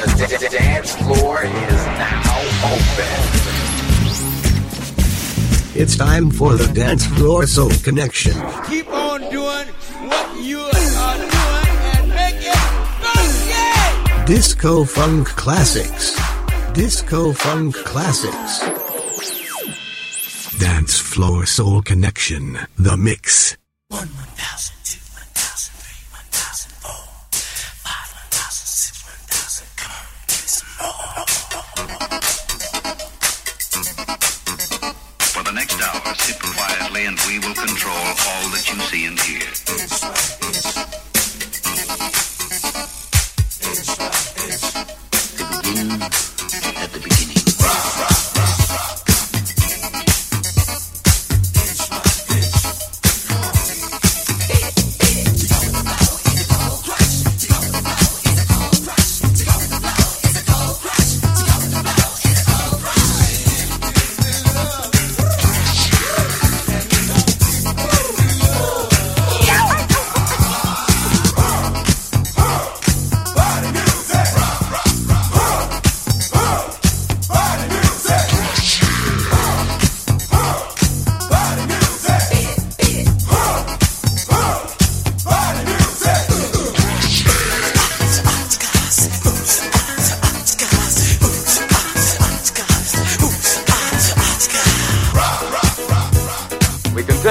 The dance floor is now open. It's time for the dance floor soul connection. Keep on doing what you are doing and make it funky. Disco funk classics. Disco funk classics. Dance floor soul connection. The mix. One one thousand. and we will control all that you see and hear.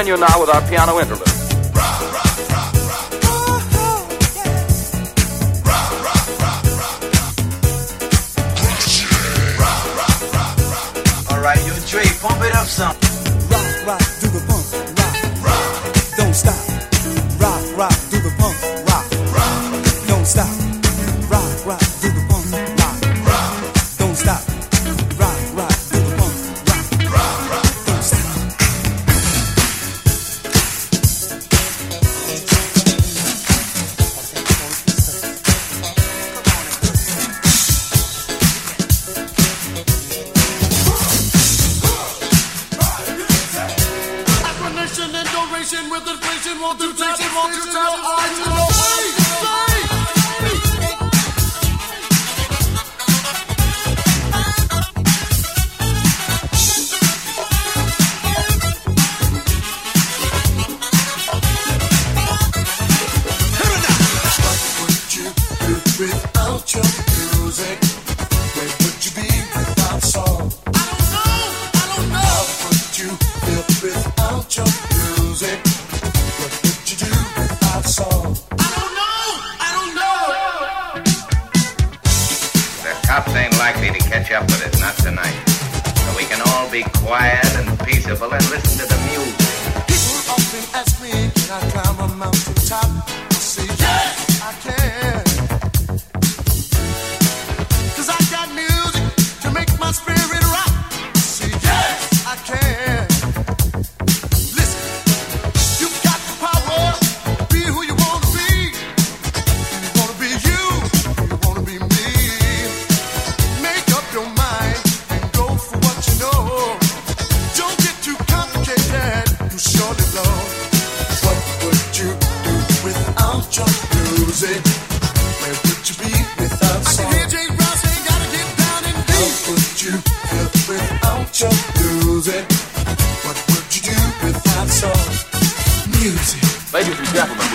continue now with our piano interlude. All right, you Dre, pump it up some. Rock, rock, do the pump.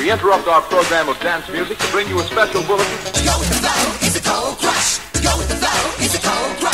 we interrupt our program of dance music to bring you a special bulletin. Go with the flow, it's a cold crush. Go with the flow, it's a cold crush.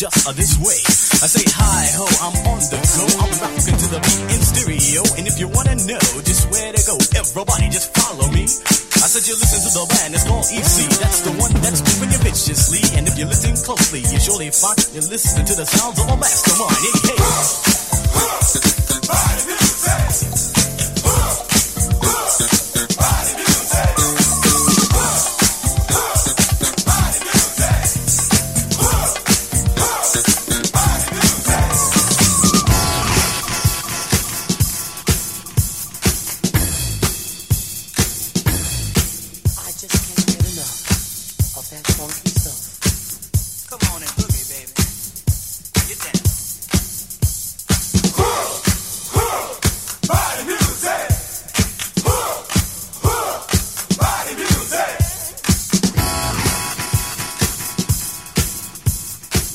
just a this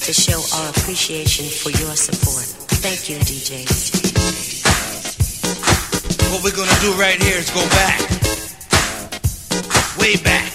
to show our appreciation for your support. Thank you, DJ. What we're gonna do right here is go back, way back.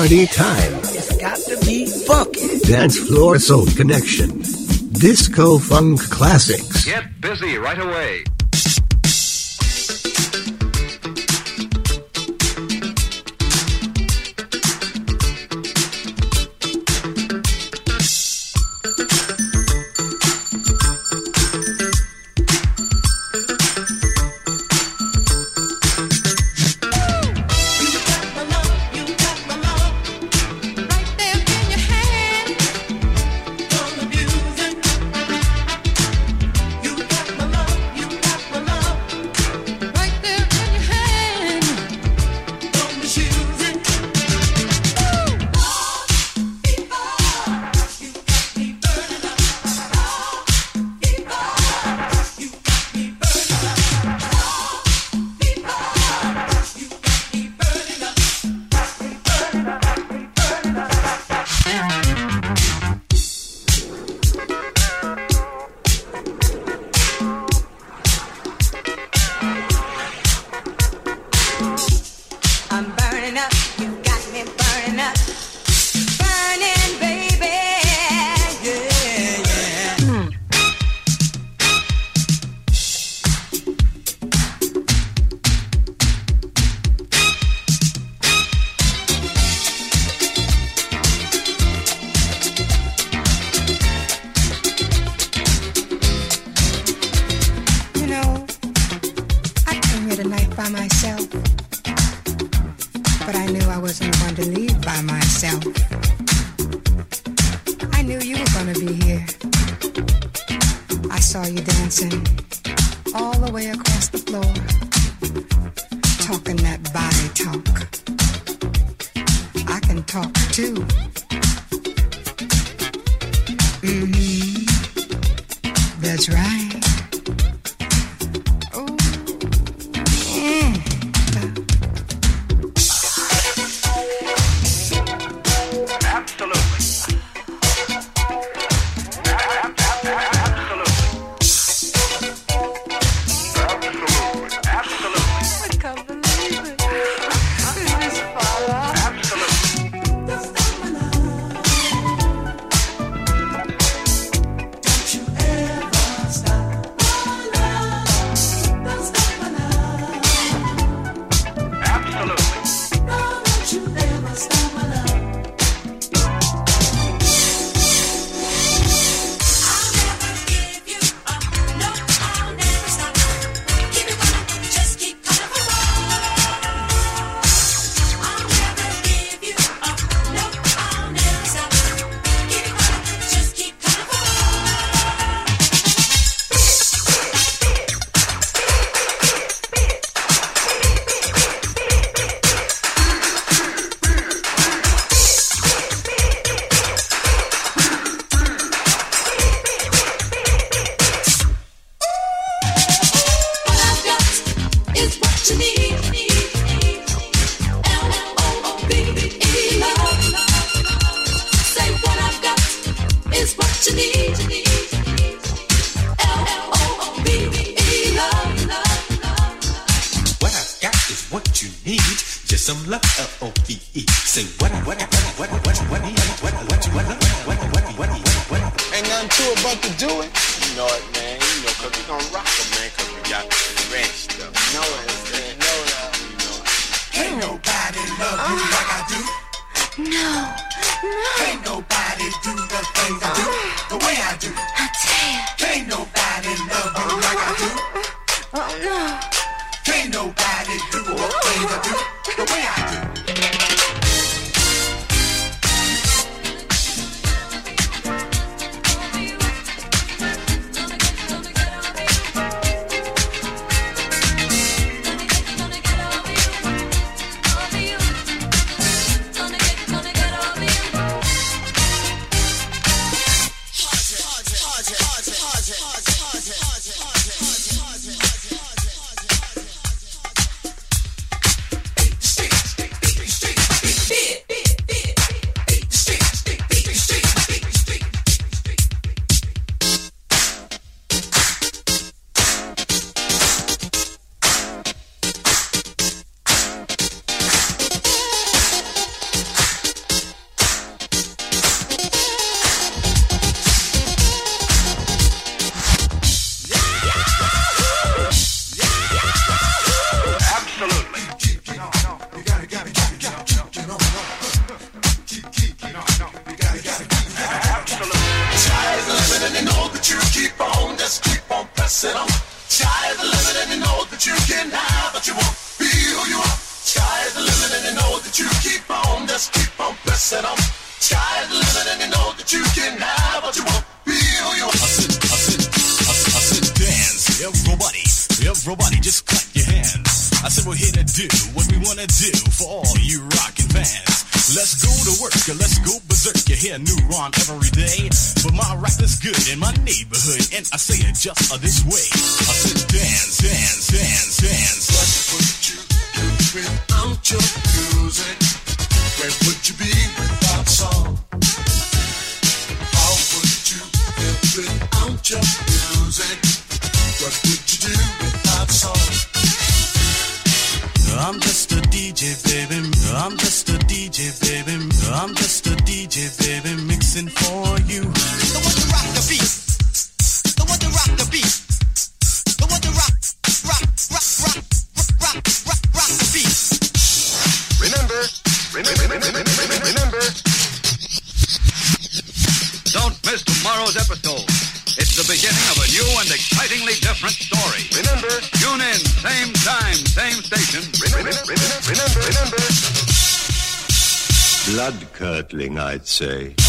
party time. It's got to be funky. Dance Floor Soul Connection. Disco Funk Classics. Get busy right away. up. Just uh, say.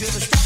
Don't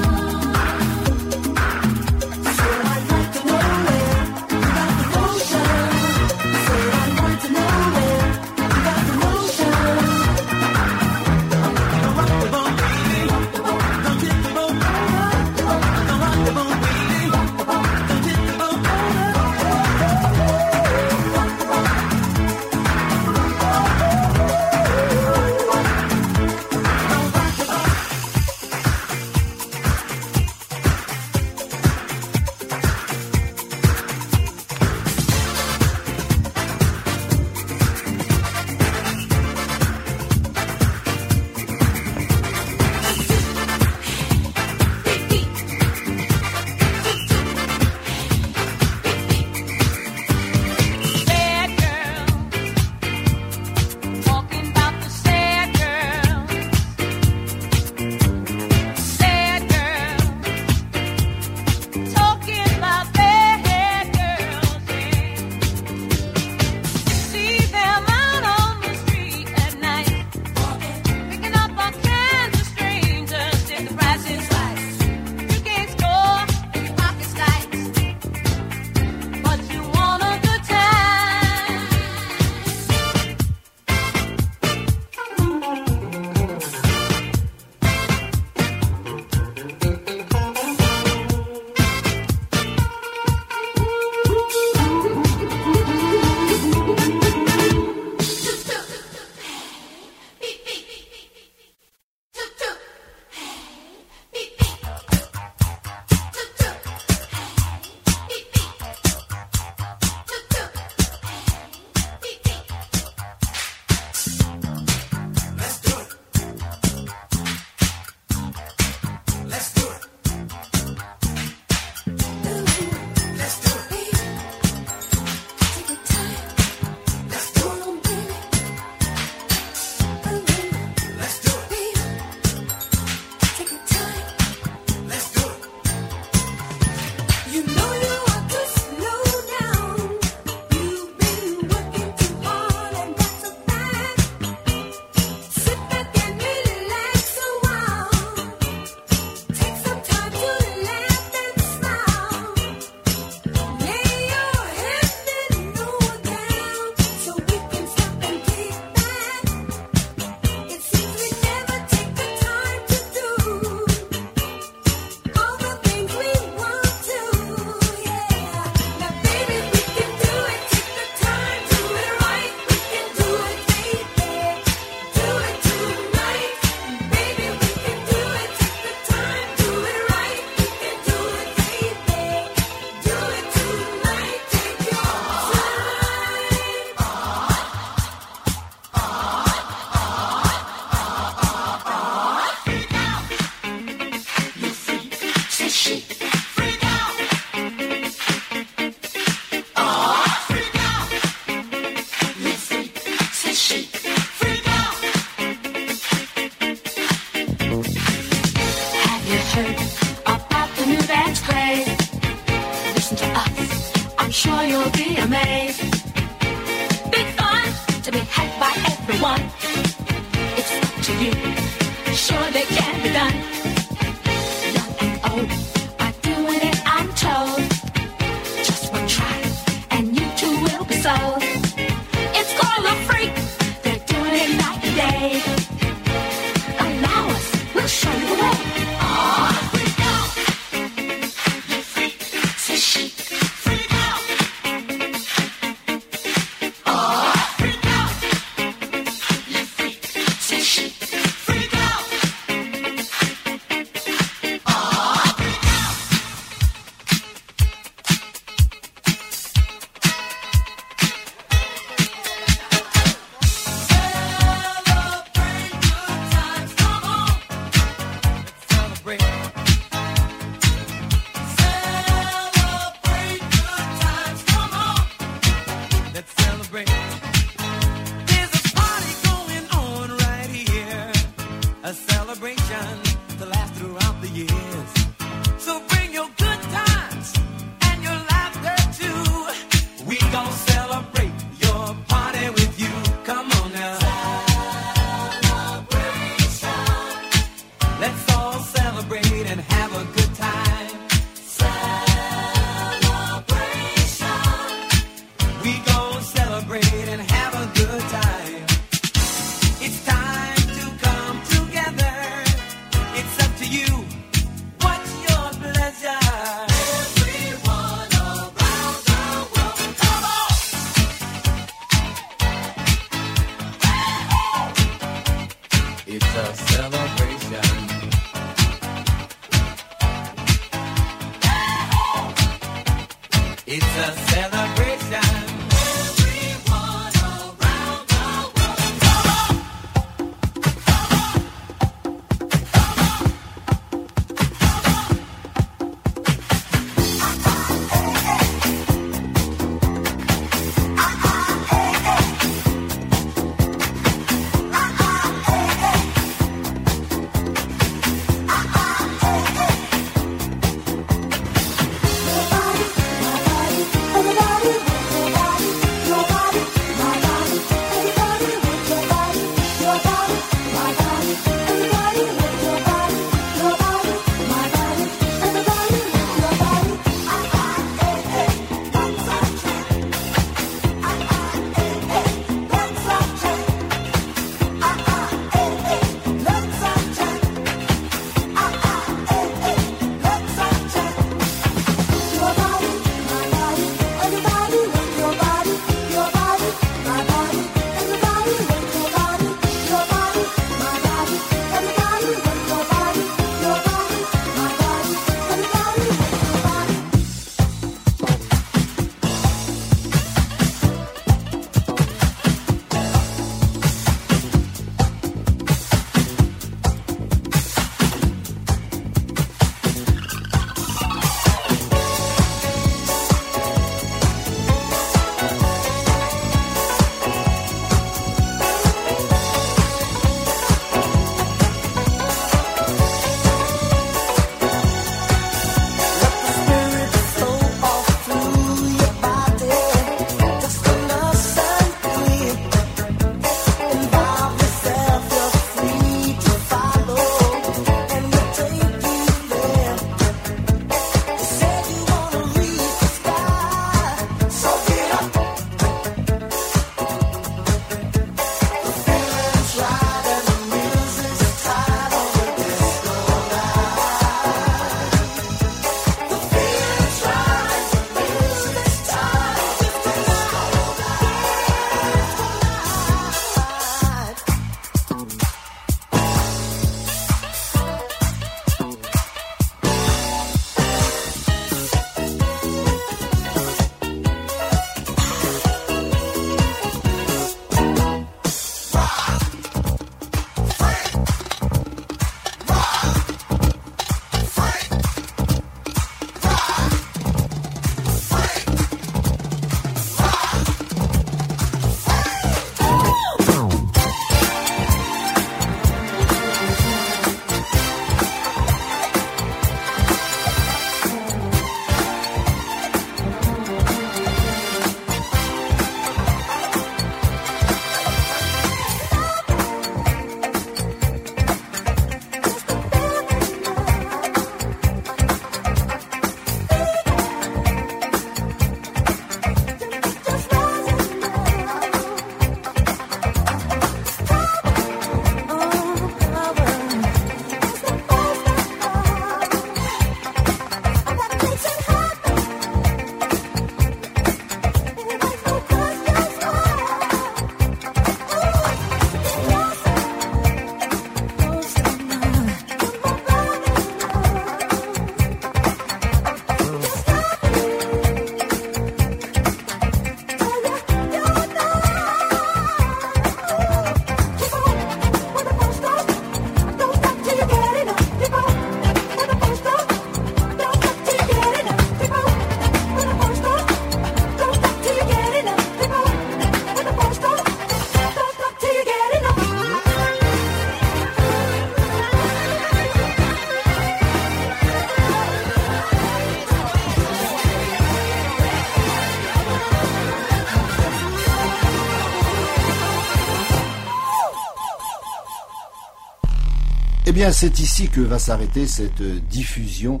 bien, c'est ici que va s'arrêter cette euh, diffusion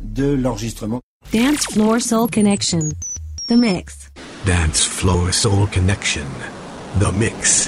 de l'enregistrement. Dance Floor Soul Connection. The Mix. Dance Floor Soul Connection. The Mix.